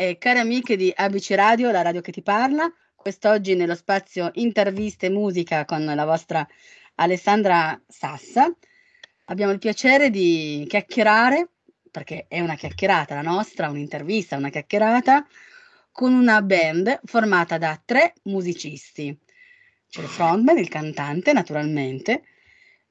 e cari amiche di ABC Radio, la radio che ti parla. Quest'oggi nello spazio interviste e musica con la vostra Alessandra Sassa. Abbiamo il piacere di chiacchierare, perché è una chiacchierata la nostra, un'intervista, una chiacchierata, con una band formata da tre musicisti. C'è il frontman, il cantante naturalmente,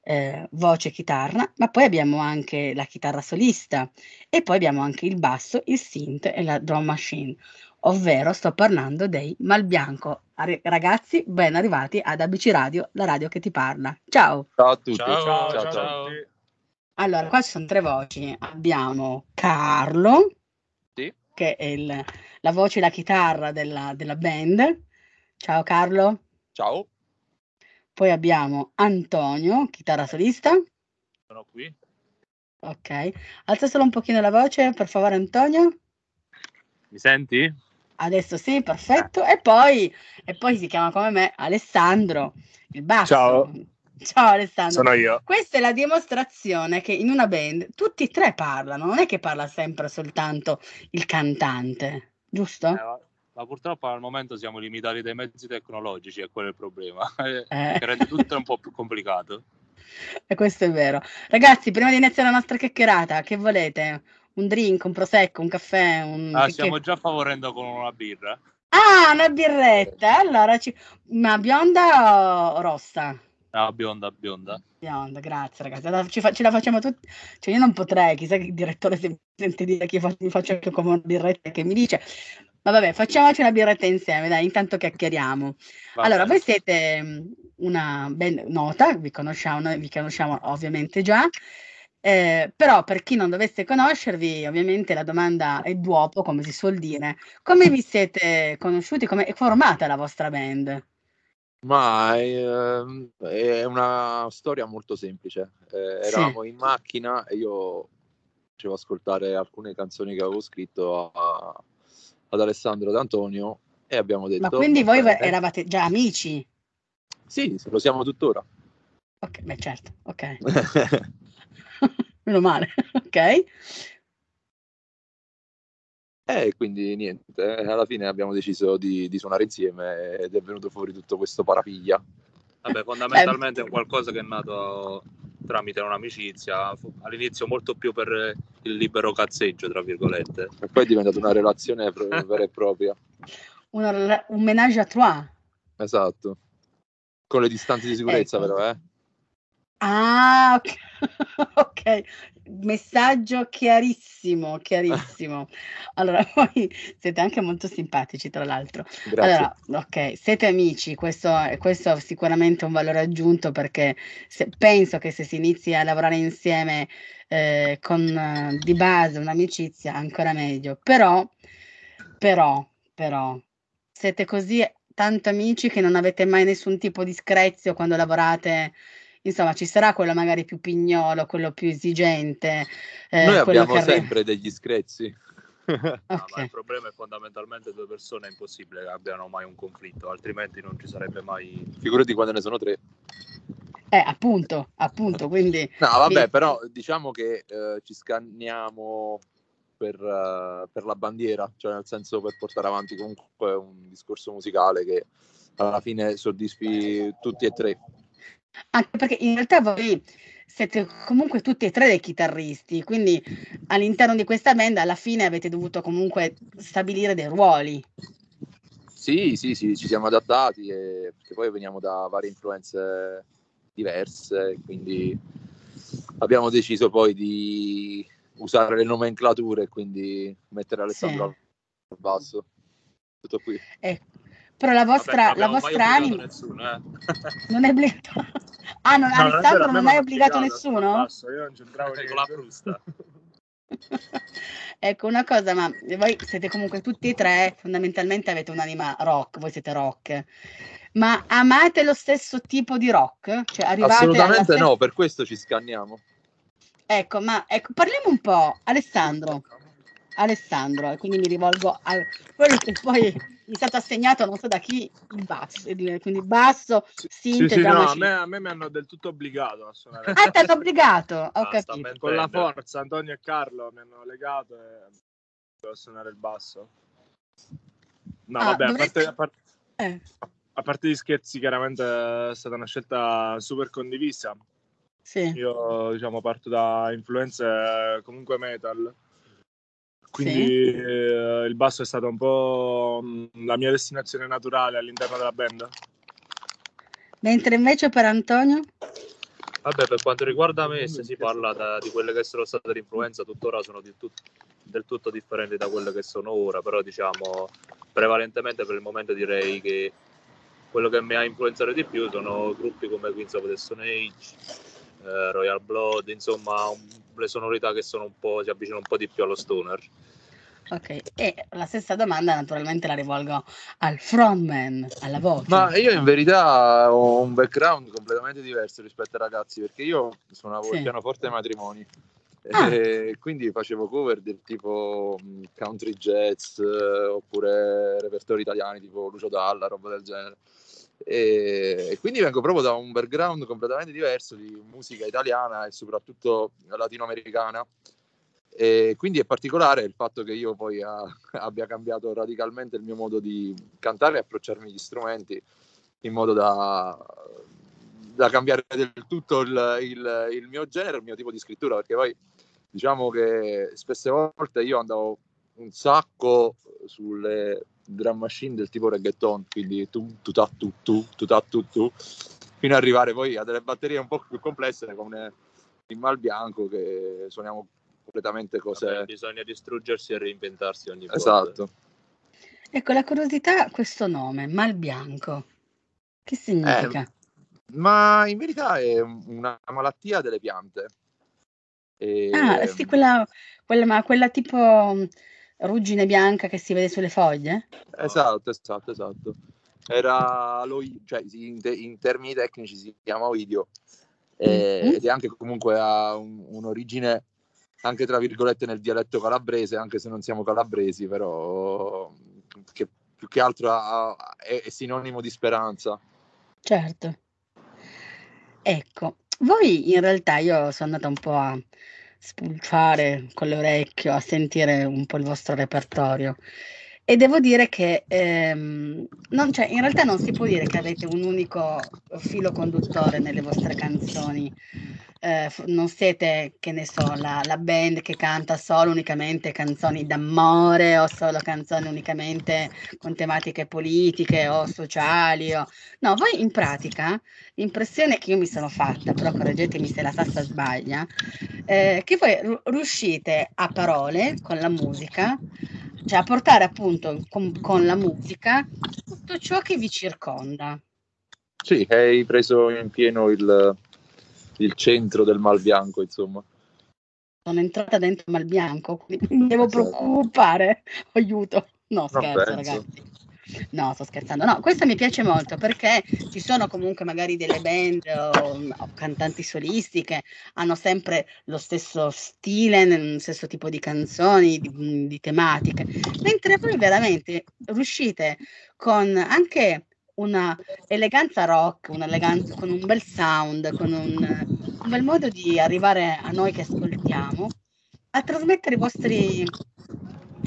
eh, voce e chitarra, ma poi abbiamo anche la chitarra solista e poi abbiamo anche il basso, il synth e la drum machine, ovvero sto parlando dei Malbianco. Ragazzi, ben arrivati ad ABC Radio, la radio che ti parla. Ciao! Ciao a tutti! Ciao, ciao, ciao, ciao. ciao. Allora, qua ci sono tre voci. Abbiamo Carlo, Sì. che è il- la voce e la chitarra della, della band. Ciao Carlo. Ciao. Poi abbiamo Antonio, chitarra solista. Sono qui. Ok. Alza solo un pochino la voce, per favore, Antonio. Mi senti? Adesso sì, perfetto. E poi, e poi si chiama come me Alessandro, il basso. Ciao. Ciao Alessandro. Sono io. Questa è la dimostrazione che in una band tutti e tre parlano, non è che parla sempre soltanto il cantante, giusto? Eh, ma, purtroppo al momento siamo limitati dai mezzi tecnologici, è quello il problema. Eh, Eh. Che rende tutto un po' più complicato. E questo è vero. Ragazzi, prima di iniziare la nostra chiacchierata, che volete? Un drink, un prosecco, un caffè? Un... Ah, che- stiamo che- già favorendo con una birra. Ah, una birretta. Allora, ci... ma bionda o rossa? Ah, bionda, bionda. Bionda, grazie ragazzi. Allora, ci fa- ce la facciamo tutti. Cioè, io non potrei, chissà che il direttore se mi sente dire che io fa- mi faccio anche come una birretta che mi dice. Ma vabbè, facciamoci una birretta insieme, dai, intanto chiacchieriamo. Va Allora, bene. voi siete mh, una band nota, vi conosciamo, vi conosciamo ovviamente già, eh, però per chi non dovesse conoscervi, ovviamente la domanda è dopo, come si suol dire. Come vi siete conosciuti? Come è formata la vostra band? Ma ehm, è una storia molto semplice. Eh, Sì. eravamo in macchina e io facevo ascoltare alcune canzoni che avevo scritto a- ad Alessandro D'Antonio e abbiamo detto... Ma quindi voi "Va bene". eravate già amici? Sì, lo siamo tuttora. Ok, beh certo, ok. Meno male, ok. E quindi niente, eh, alla fine abbiamo deciso di, di suonare insieme ed è venuto fuori tutto questo parapiglia. Vabbè, fondamentalmente è qualcosa che è nato tramite un'amicizia, fu- all'inizio molto più per il libero cazzeggio, tra virgolette. E poi è diventata una relazione vera e propria. Una un menage à trois. Esatto. Con le distanze di sicurezza, Ecco. però, eh. Ah, ok. Messaggio chiarissimo, chiarissimo. Allora, voi siete anche molto simpatici, tra l'altro. Grazie. Allora, ok, siete amici, questo, questo è sicuramente un valore aggiunto perché se- penso che se si inizi a lavorare insieme eh, con eh, di base un'amicizia, ancora meglio. Però, però, però, siete così tanto amici che non avete mai nessun tipo di screzio quando lavorate. Insomma, ci sarà quello magari più pignolo, quello più esigente. eh, Noi abbiamo che arri- sempre degli screzi. No, ma il problema è fondamentalmente due persone, è impossibile che abbiano mai un conflitto, altrimenti non ci sarebbe mai... Figurati quando ne sono tre. Eh, appunto, appunto, quindi No, vabbè, però diciamo che eh, ci scanniamo per, eh, per la bandiera, cioè nel senso per portare avanti comunque un discorso musicale che alla fine soddisfi tutti e tre. Anche perché in realtà voi siete comunque tutti e tre dei chitarristi, quindi all'interno di questa band alla fine avete dovuto comunque stabilire dei ruoli. Sì, sì, sì, ci siamo adattati e perché poi veniamo da varie influenze diverse, quindi abbiamo deciso poi di usare le nomenclature e quindi mettere Alessandro al basso. Tutto qui. Eh, però la vostra, Vabbè, la non vostra anima nessuno, eh. non è obbligato. Ah, non, No, non è Alessandro non mi hai obbligato nessuno? Io non c'entravo Con la frusta. Ecco una cosa, ma voi siete comunque tutti e tre, fondamentalmente avete un'anima rock, voi siete rock, ma amate lo stesso tipo di rock? Cioè Assolutamente stessa- no, per questo ci scanniamo. Ecco, ma ecco, parliamo un po', Alessandro. Alessandro, e quindi mi rivolgo a quello che poi è stato assegnato non so da chi il basso, e di- quindi basso, Sì, sì, no, a machine. me, a me mi hanno del tutto obbligato a suonare. Ah, ti hanno obbligato, ho Ah, capito. Con la forza, Antonio e Carlo mi hanno legato e devo suonare il basso. No, Ah, vabbè, a dovresti- parte, a parte- Eh, a parte gli scherzi, chiaramente è stata una scelta super condivisa. sì. Io, diciamo, parto da influenze comunque metal. Quindi eh, il basso è stato un po' mh, la mia destinazione naturale all'interno della band. Mentre invece per Antonio? Vabbè, per quanto riguarda me, se si parla da- di quelle che sono state l'influenza, tuttora sono di tut- del tutto differenti da quelle che sono ora, però diciamo prevalentemente per il momento direi che quello che mi ha influenzato di più sono gruppi come Queens of the Stone Age, eh, Royal Blood, insomma un- le sonorità che sono un po', si avvicinano un po' di più allo stoner. Ok, e la stessa domanda naturalmente la rivolgo al frontman, alla voce. Ma io in verità ho un background completamente diverso rispetto ai ragazzi, perché io suonavo Sì. il pianoforte ai matrimoni. Ah. E quindi facevo cover del tipo mh, country jazz eh, oppure repertori italiani tipo Lucio Dalla, roba del genere. E, quindi vengo proprio da un background completamente diverso di musica italiana e soprattutto latinoamericana. E quindi è particolare il fatto che io poi ah, abbia cambiato radicalmente il mio modo di cantare e approcciarmi agli strumenti in modo da, da cambiare del tutto il, il- il mio genere, il mio tipo di scrittura, perché poi diciamo che spesse volte io andavo un sacco sulle drum machine del tipo reggaeton, quindi tu tu ta tu tu tu ta tu tu fino ad arrivare poi a delle batterie un po' più complesse come il mal bianco che suoniamo completamente cose Vabbè, bisogna distruggersi e reinventarsi ogni volta. esatto Ecco, la curiosità, questo nome, Mal Bianco, che significa? ma in verità è una malattia delle piante E- Ah, sì, quella, quella, ma quella tipo ruggine bianca che si vede sulle foglie? Esatto, esatto, esatto. Era lo, cioè, in, te- in termini tecnici si chiama oidio eh, Mhm. ed è anche comunque ha un- un'origine anche tra virgolette nel dialetto calabrese, anche se non siamo calabresi, però che più che altro ha- ha- è, è sinonimo di speranza. Certo. Ecco, voi in realtà io sono andata un po' a spulciare con l'orecchio, a sentire un po' il vostro repertorio e devo dire che ehm, non, cioè, in realtà non si può dire che avete un unico filo conduttore nelle vostre canzoni. Eh, non siete, che ne so, la, la band che canta solo unicamente canzoni d'amore o solo canzoni unicamente con tematiche politiche o sociali. o- No, voi in pratica l'impressione che io mi sono fatta, però correggetemi se la Sassa sbaglia, eh, che voi ru- riuscite a parole con la musica, cioè a portare appunto con, con la musica tutto ciò che vi circonda. Sì, hai preso in pieno il, il centro del mal bianco, insomma. Sono entrata dentro mal bianco, quindi mi devo Esatto. preoccupare. Aiuto. No, scherzo, ragazzi. No, sto scherzando. No, questo mi piace molto perché ci sono comunque magari delle band o, o cantanti solisti che hanno sempre lo stesso stile, lo stesso tipo di canzoni, di, di tematiche, mentre voi veramente riuscite con anche una eleganza rock, un'eleganza, con un bel sound, con un, un bel modo di arrivare a noi che ascoltiamo, a trasmettere i vostri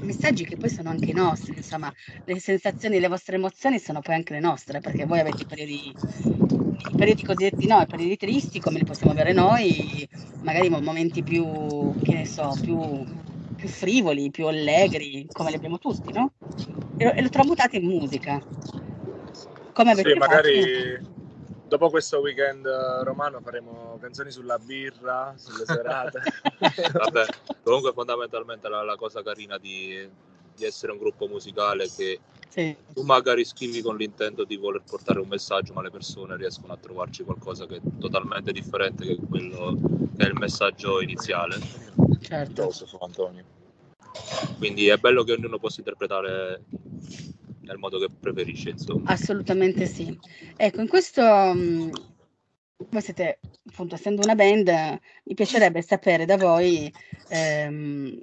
messaggi che poi sono anche i nostri, insomma, le sensazioni, le vostre emozioni sono poi anche le nostre, perché voi avete i periodi, i periodi cosiddetti no, i periodi tristi come li possiamo avere noi, magari mo- momenti più, che ne so, più, più frivoli, più allegri, come li abbiamo tutti, no? E, lo- e lo tramutate in musica. Come avete Sì, fatto? magari dopo questo weekend eh, romano faremo canzoni sulla birra, sulle serate. Vabbè, comunque fondamentalmente la, la cosa carina di, di essere un gruppo musicale è che Sì. tu magari scrivi con l'intento di voler portare un messaggio, ma le persone riescono a trovarci qualcosa che è totalmente differente che quello che è il messaggio iniziale. Certo. Filosofo Antonio. Quindi è bello che ognuno possa interpretare nel modo che preferisce, insomma. Assolutamente sì. Ecco, in questo, mh, voi siete, appunto, essendo una band, mi piacerebbe sapere da voi, ehm,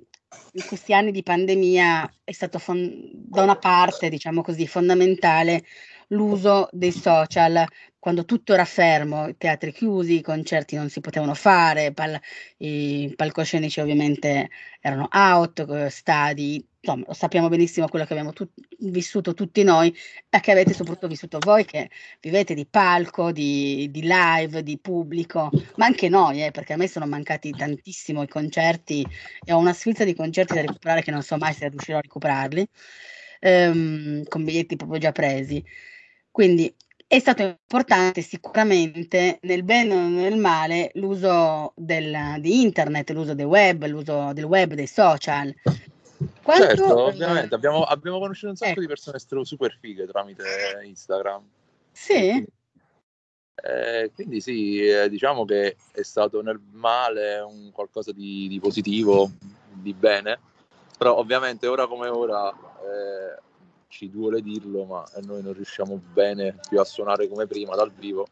in questi anni di pandemia è stato fon- da una parte, diciamo così, fondamentale l'uso dei social, quando tutto era fermo, i teatri chiusi, i concerti non si potevano fare, pal- i palcoscenici ovviamente erano out, stadi insomma, lo sappiamo benissimo quello che abbiamo tut- vissuto tutti noi e che avete soprattutto vissuto voi che vivete di palco, di, di live, di pubblico, ma anche noi, eh, perché a me sono mancati tantissimo i concerti e ho una sfilza di concerti da recuperare che non so mai se riuscirò a recuperarli, ehm, con biglietti proprio già presi. Quindi è stato importante sicuramente nel bene o nel male l'uso del, di internet, l'uso del web, l'uso del web, dei social. Quanto, certo, ovviamente, abbiamo, abbiamo conosciuto un sacco ecco. di persone super fighe tramite Instagram. Sì. Eh, quindi sì, eh, diciamo che è stato nel male un qualcosa di, di positivo, di bene, però ovviamente ora come ora eh, ci duole dirlo, ma noi non riusciamo bene più a suonare come prima dal vivo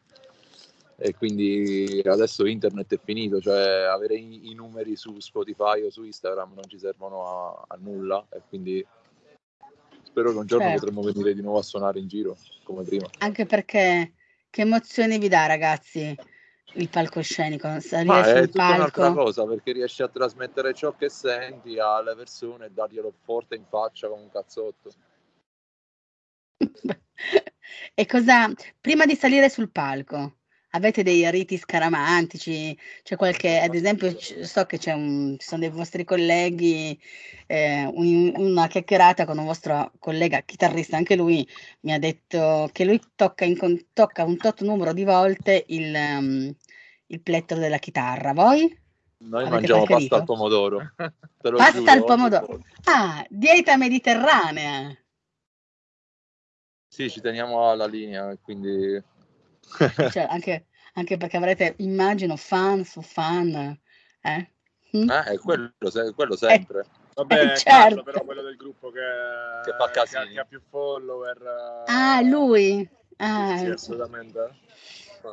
e quindi adesso internet è finito, cioè avere i, i numeri su Spotify o su Instagram non ci servono a, a nulla e quindi spero che un giorno certo. potremo venire di nuovo a suonare in giro come prima. Anche perché che emozioni vi dà ragazzi il palcoscenico? Salire Ma è tutta palco. un'altra cosa perché riesci a trasmettere ciò che senti alle persone e darglielo forte in faccia come un cazzotto. e cosa, prima di salire sul palco, avete dei riti scaramantici? C'è qualche, ad esempio, so che c'è un, ci sono dei vostri colleghi, eh, un, una chiacchierata con un vostro collega chitarrista, anche lui mi ha detto che lui tocca, in, tocca un tot numero di volte il, um, il plettro della chitarra. Voi? Noi avete mangiamo pasta al pomodoro. pasta giuro, al pomodoro. Ah, dieta mediterranea. Sì, ci teniamo alla linea, quindi cioè, anche, anche, perché avrete, immagino, fan su fan. Eh? Mm? Eh, quello, quello sempre. Eh, Vabbè, eh, certo. però quello del gruppo che, che, fa che, che ha più follower. Ah, lui? Ah, sì, assolutamente.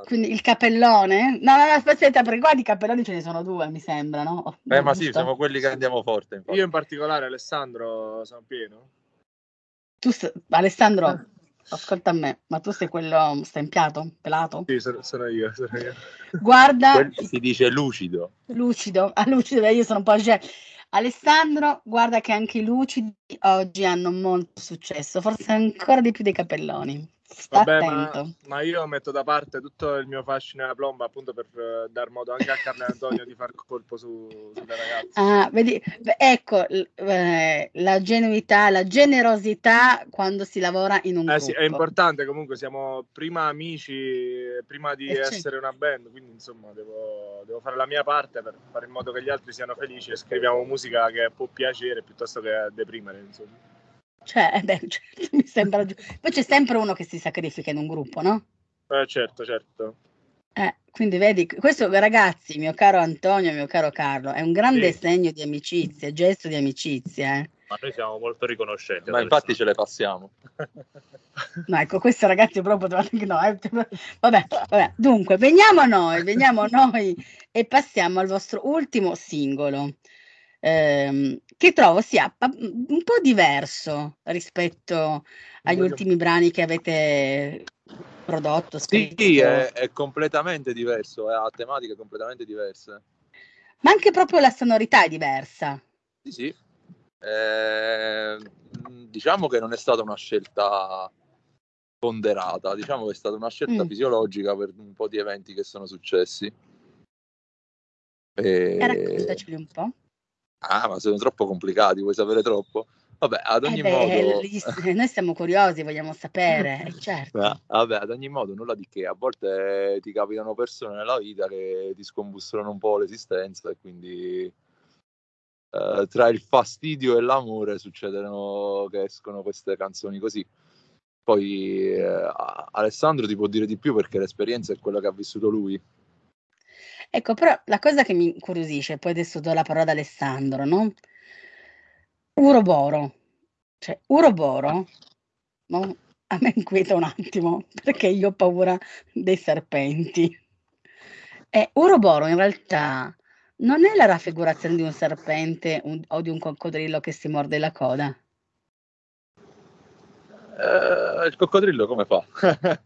Quindi il capellone? No, no, no, aspetta, perché qua di cappelloni ce ne sono due, mi sembra, no? Eh, ma sì, siamo quelli che andiamo forte. Infatti. Io in particolare, Alessandro, sono pieno. Tu, Alessandro, ah. Ascolta a me, ma tu sei quello stempiato, pelato? Sì, sono, sono io, sono io. Guarda... si dice lucido. Lucido, ah, lucido, io sono un po'... Alessandro, guarda che anche i lucidi oggi hanno molto successo, forse ancora di più dei capelloni. Vabbè, ma, ma, io metto da parte tutto il mio fascino e la plomba appunto per uh, dar modo anche a Carlo Antonio di far colpo su, sulle ragazze. Ah, vedi, ecco eh, la genuità, la generosità quando si lavora in un eh. Sì, è importante comunque, siamo prima amici, prima di eh, essere una band, quindi insomma devo, devo, fare la mia parte per fare in modo che gli altri siano felici e scriviamo musica che può piacere piuttosto che deprimere. Insomma. Cioè, eh beh, certo, mi sembra giusto. Poi c'è sempre uno che si sacrifica in un gruppo, no? Eh, certo, certo. Eh, quindi vedi, questo ragazzi, mio caro Antonio, mio caro Carlo, è un grande sì. segno di amicizia, gesto di amicizia. Eh. Ma noi siamo molto riconoscenti. Ma infatti ce le passiamo. No, ecco, questo ragazzi proprio no. Eh. Vabbè, vabbè, dunque, veniamo a noi, veniamo a noi e passiamo al vostro ultimo singolo ehm, che trovo sia un po' diverso rispetto agli ultimi brani che avete prodotto. Scritto. Sì, è, è completamente diverso, ha tematiche completamente diverse. Ma anche proprio la sonorità è diversa. Sì, sì. Eh, diciamo che non è stata una scelta ponderata, diciamo che è stata una scelta mm. fisiologica per un po' di eventi che sono successi. E... e raccontaceli un po'. Ah, ma sono troppo complicati, vuoi sapere troppo? Vabbè, ad ogni eh beh, modo... Eh, noi siamo curiosi, vogliamo sapere, eh, certo. Ah, vabbè, ad ogni modo, nulla di che. A volte ti capitano persone nella vita che ti scombussolano un po' l'esistenza e quindi eh, tra il fastidio e l'amore succedono che escono queste canzoni così. Poi eh, Alessandro ti può dire di più perché l'esperienza è quella che ha vissuto lui. Ecco, però la cosa che mi incuriosisce, poi adesso do la parola ad Alessandro, no? Uroboro, cioè Uroboro, no? A me inquieta un attimo perché io ho paura dei serpenti. E Uroboro in realtà non è la raffigurazione di un serpente un, o di un coccodrillo che si morde la coda. Eh, il coccodrillo come fa?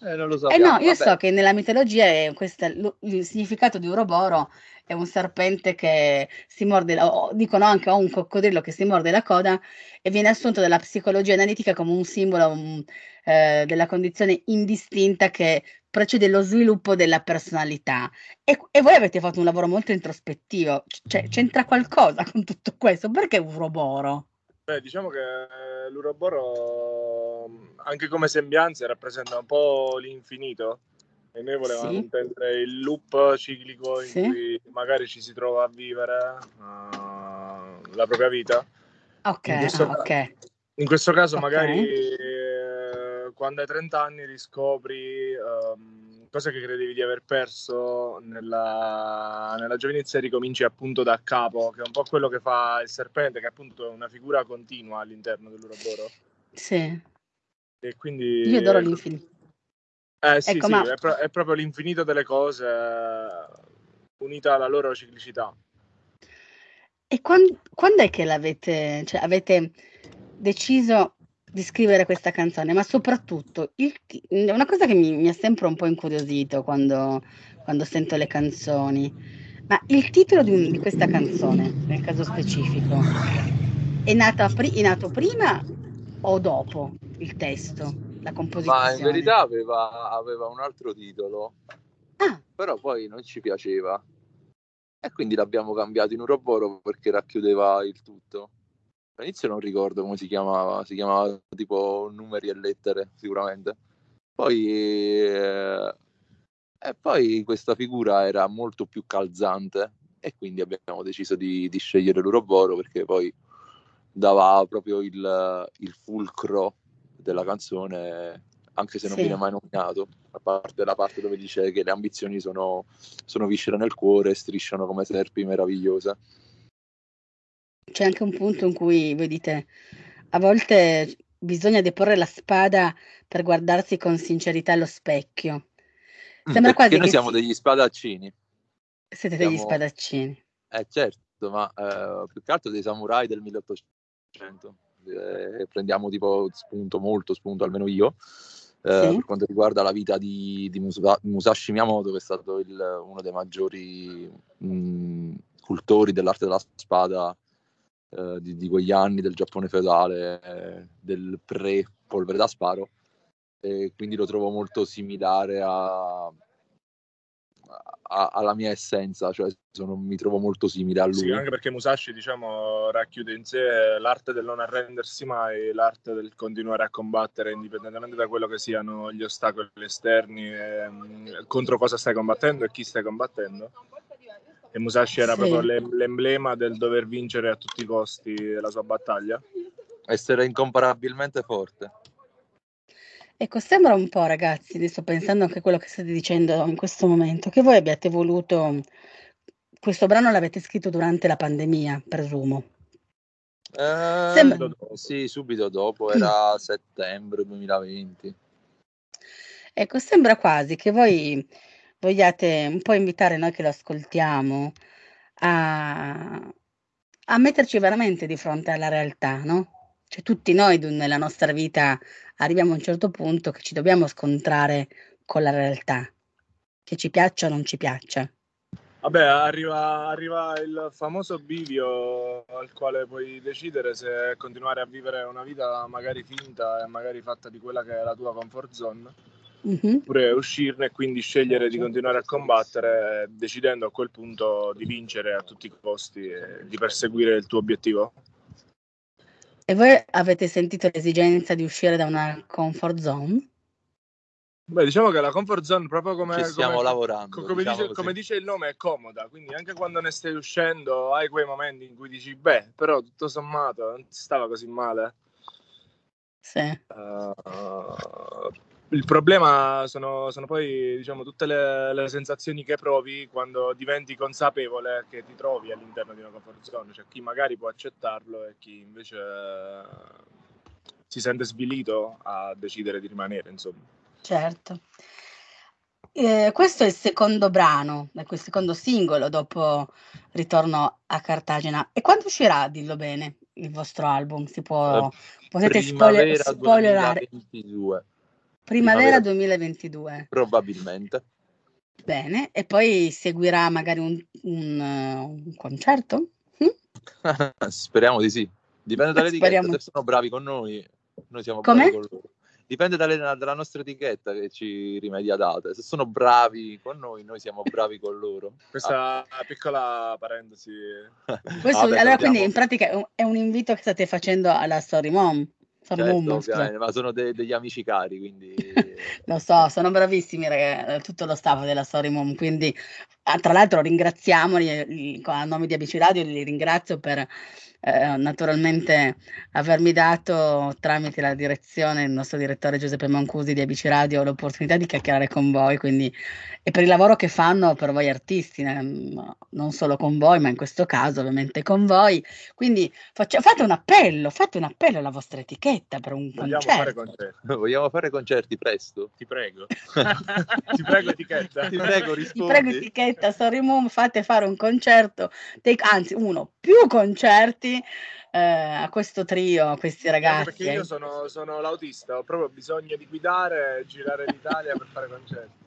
eh, non lo so. Eh no, io Vabbè. so che nella mitologia è questa, il significato di Uroboro è un serpente che si morde, la, o dicono anche o un coccodrillo che si morde la coda e viene assunto dalla psicologia analitica come un simbolo um, eh, della condizione indistinta che precede lo sviluppo della personalità. E, e, voi avete fatto un lavoro molto introspettivo, cioè, c'entra qualcosa con tutto questo? Perché Uroboro? Beh, diciamo che l'Uroboro, anche come sembianze, rappresenta un po' l'infinito e noi volevamo sì. intendere il loop ciclico in sì. cui magari ci si trova a vivere uh, la propria vita. Ok, in questo, okay. In questo caso okay. magari eh, quando hai 30 anni riscopri um, cose che credevi di aver perso nella, nella giovinezza ricominci appunto da capo, che è un po' quello che fa il serpente, che è appunto una figura continua all'interno dell'Uroboro. Sì. E quindi... Io adoro l'infinito. Eh sì, ecco, sì ma... è, pro- è, proprio l'infinito delle cose unita alla loro ciclicità. E quando, quando è che l'avete, cioè avete deciso di scrivere questa canzone? Ma soprattutto, il, una cosa che mi, ha sempre un po' incuriosito quando, quando sento le canzoni, ma il titolo di, un, di questa canzone, nel caso specifico, è, nata, è nato prima o dopo il testo? la composizione? Ma in verità aveva, aveva un altro titolo, ah. però poi non ci piaceva. E quindi l'abbiamo cambiato in Uroboro perché racchiudeva il tutto. All'inizio non ricordo come si chiamava, si chiamava tipo numeri e lettere sicuramente. Poi, eh, e poi questa figura era molto più calzante e quindi abbiamo deciso di, di scegliere l'Uroboro perché poi dava proprio il, il fulcro della canzone, anche se non sì. viene mai nominato, a parte la parte dove dice che le ambizioni sono, sono viscere nel cuore strisciano come serpi meravigliose. C'è anche un punto in cui, voi dite, a volte bisogna deporre la spada per guardarsi con sincerità allo specchio. Mm, Sembra quasi che noi siamo si... degli spadaccini. Siete siamo... degli spadaccini. Eh certo, ma eh, più che altro dei samurai del 1800 eh, prendiamo tipo spunto, molto spunto, almeno io, eh, sì. per quanto riguarda la vita di, di Musa, Musashi Miyamoto, che è stato il, uno dei maggiori mh, cultori dell'arte della spada eh, di, di, quegli anni del Giappone feudale, eh, del pre-polvere da sparo, e quindi lo trovo molto similare a, a, alla mia essenza, cioè sono, mi trovo molto simile a lui. Sì, anche perché Musashi diciamo, racchiude in sé l'arte del non arrendersi mai, l'arte del continuare a combattere indipendentemente da quello che siano gli ostacoli esterni, e, mm, contro cosa stai combattendo e chi stai combattendo. E Musashi era sì. proprio l'emblema del dover vincere a tutti i costi la sua battaglia. Essere incomparabilmente forte. Ecco, sembra un po', ragazzi, adesso pensando anche a quello che state dicendo in questo momento, che voi abbiate voluto, questo brano l'avete scritto durante la pandemia, presumo. Eh, sembra... Sì, subito dopo, era mm. settembre 2020. Ecco, sembra quasi che voi vogliate un po' invitare noi che lo ascoltiamo a, a metterci veramente di fronte alla realtà, no? Cioè tutti noi nella nostra vita arriviamo a un certo punto che ci dobbiamo scontrare con la realtà, che ci piaccia o non ci piaccia. Vabbè, arriva, arriva, il famoso bivio al quale puoi decidere se continuare a vivere una vita magari finta e magari fatta di quella che è la tua comfort zone, mm-hmm. oppure uscirne e quindi scegliere di continuare a combattere, decidendo a quel punto di vincere a tutti i costi e di perseguire il tuo obiettivo. E voi avete sentito l'esigenza di uscire da una comfort zone? Beh, diciamo che la comfort zone, proprio come, Ci stiamo come, lavorando. Come, diciamo dice, come, dice, il nome, è comoda. Quindi anche quando ne stai uscendo, hai quei momenti in cui dici, beh, però tutto sommato non ti stava così male. Sì. Uh, il problema sono, sono poi diciamo, tutte le, le, sensazioni che provi quando diventi consapevole che ti trovi all'interno di una comfort zone, cioè chi magari può accettarlo e chi invece si sente svilito a decidere di rimanere, insomma. Certo. Eh, questo è il secondo brano, il secondo singolo dopo Ritorno a Cartagena. E quando uscirà, dillo bene, il vostro album? Si può, Eh, potete spoiler- spoilerare? 2022, Primavera Primavera. 2022. probabilmente. Bene, e poi seguirà magari un, un, un concerto? Hm? Speriamo di sì. Dipende dall'etichetta, Speriamo. se sono bravi con noi, noi siamo Come? bravi con loro. Dipende dalle- dalla nostra etichetta che ci rimedia date. Se sono bravi con noi, noi siamo bravi con loro. Questa piccola parentesi. Questo, Vabbè, allora, salutiamo. quindi in pratica è un, è un invito che state facendo alla Story Mom. Certo, ma sono de- degli amici cari, quindi Lo so, sono bravissimi ragazzi, tutto lo staff della Story Mom, quindi ah, tra l'altro ringraziamoli li- a nome di ABC Radio, li ringrazio per eh, naturalmente avermi dato tramite la direzione, il nostro direttore Giuseppe Mancusi di ABC Radio, l'opportunità di chiacchierare con voi, quindi e per il lavoro che fanno per voi artisti, non solo con voi, ma in questo caso ovviamente con voi. Quindi faccia- fate un appello, fate un appello alla vostra etichetta per un Vogliamo fare concerto. concerti. vogliamo fare concerti presto. Ti prego. Ti prego, etichetta. Ti prego, Ti rispondi. prego etichetta Story Moon, fate fare un concerto, dei- anzi uno, più concerti eh, a questo trio, a questi Anche ragazzi. Perché io sono, sono l'autista, ho proprio bisogno di guidare e girare l'Italia per fare concerti.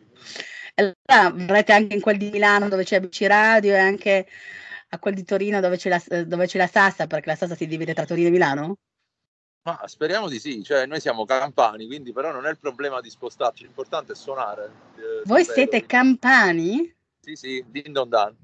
E Allora verrete anche in quel di Milano dove c'è ABC Radio e anche a quel di Torino dove c'è la, dove c'è la Sassa, perché la Sassa si divide tra Torino e Milano? Ma speriamo di sì, cioè noi siamo campani, quindi però non è il problema di spostarci, l'importante è suonare. eh, Voi davvero, siete quindi- campani? Sì, sì, din don dan.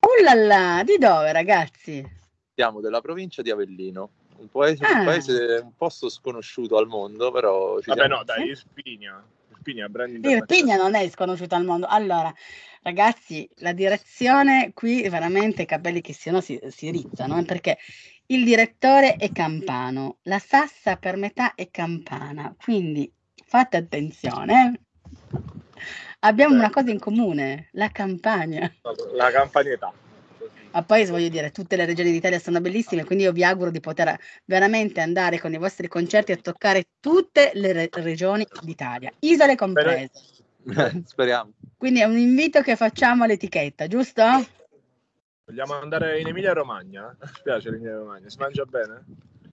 Oh là là, di dove ragazzi? Siamo della provincia di Avellino, un paese, Ah. un paese un posto sconosciuto al mondo, però ci Vabbè, siamo. no, dai, Irpinia. Irpinia, brand Irpigna internazionale. non è sconosciuta al mondo. Allora, ragazzi, la direzione qui veramente i capelli che siano si, si rizzano, eh, perché il direttore è campano, la Sassa per metà è campana, quindi fate attenzione. eh. Abbiamo una cosa in comune, la campagna. La campanietà. Ma poi voglio dire, tutte le regioni d'Italia sono bellissime, quindi io vi auguro di poter veramente andare con i vostri concerti a toccare tutte le re- regioni d'Italia, isole comprese. Speriamo. Quindi è un invito che facciamo all'etichetta, giusto? Vogliamo andare in Emilia Romagna? Ci piace l'Emilia Romagna? Si mangia bene?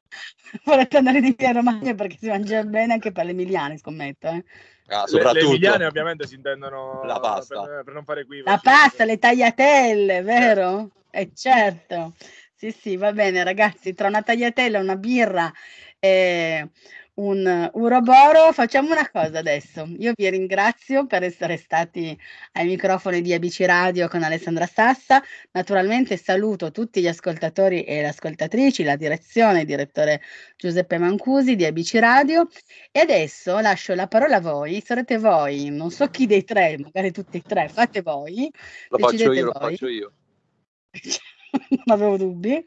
Volete andare di Emilia Romagna perché si mangia bene anche per gli emiliani, scommetto. eh. Ah, Le, le soprattutto emiliane ovviamente si intendono La pasta. Per, per non fare qui. La pasta, le tagliatelle, vero? Eh certo. Sì, sì, va bene ragazzi, tra una tagliatella, una birra e un uroboro facciamo una cosa adesso. Io vi ringrazio per essere stati ai microfoni di ABC Radio con Alessandra Sassa. Naturalmente saluto tutti gli ascoltatori e le ascoltatrici, la direzione, il direttore Giuseppe Mancusi di ABC Radio. E adesso lascio la parola a voi, sarete voi, non so chi dei tre, magari tutti e tre, fate voi, lo faccio io, lo voi. faccio io. non avevo dubbi.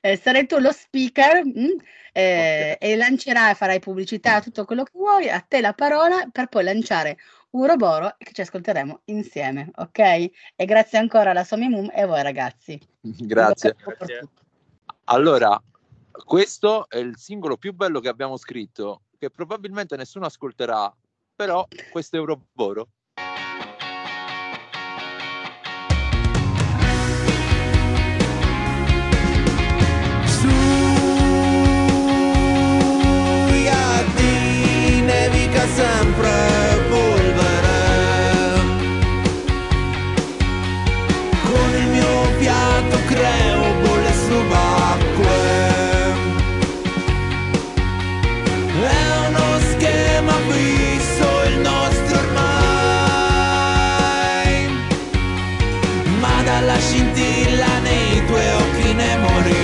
Eh, sarai tu lo speaker mm, eh, e lancerai, farai pubblicità, tutto quello che vuoi, a te la parola per poi lanciare Uroboro che ci ascolteremo insieme, ok? E grazie ancora alla Somi Mum e a voi ragazzi. Grazie. Grazie. Allora, questo è il singolo più bello che abbiamo scritto, che probabilmente nessuno ascolterà, però questo è Euroboro. Dalla scintilla nei tuoi occhi ne morirò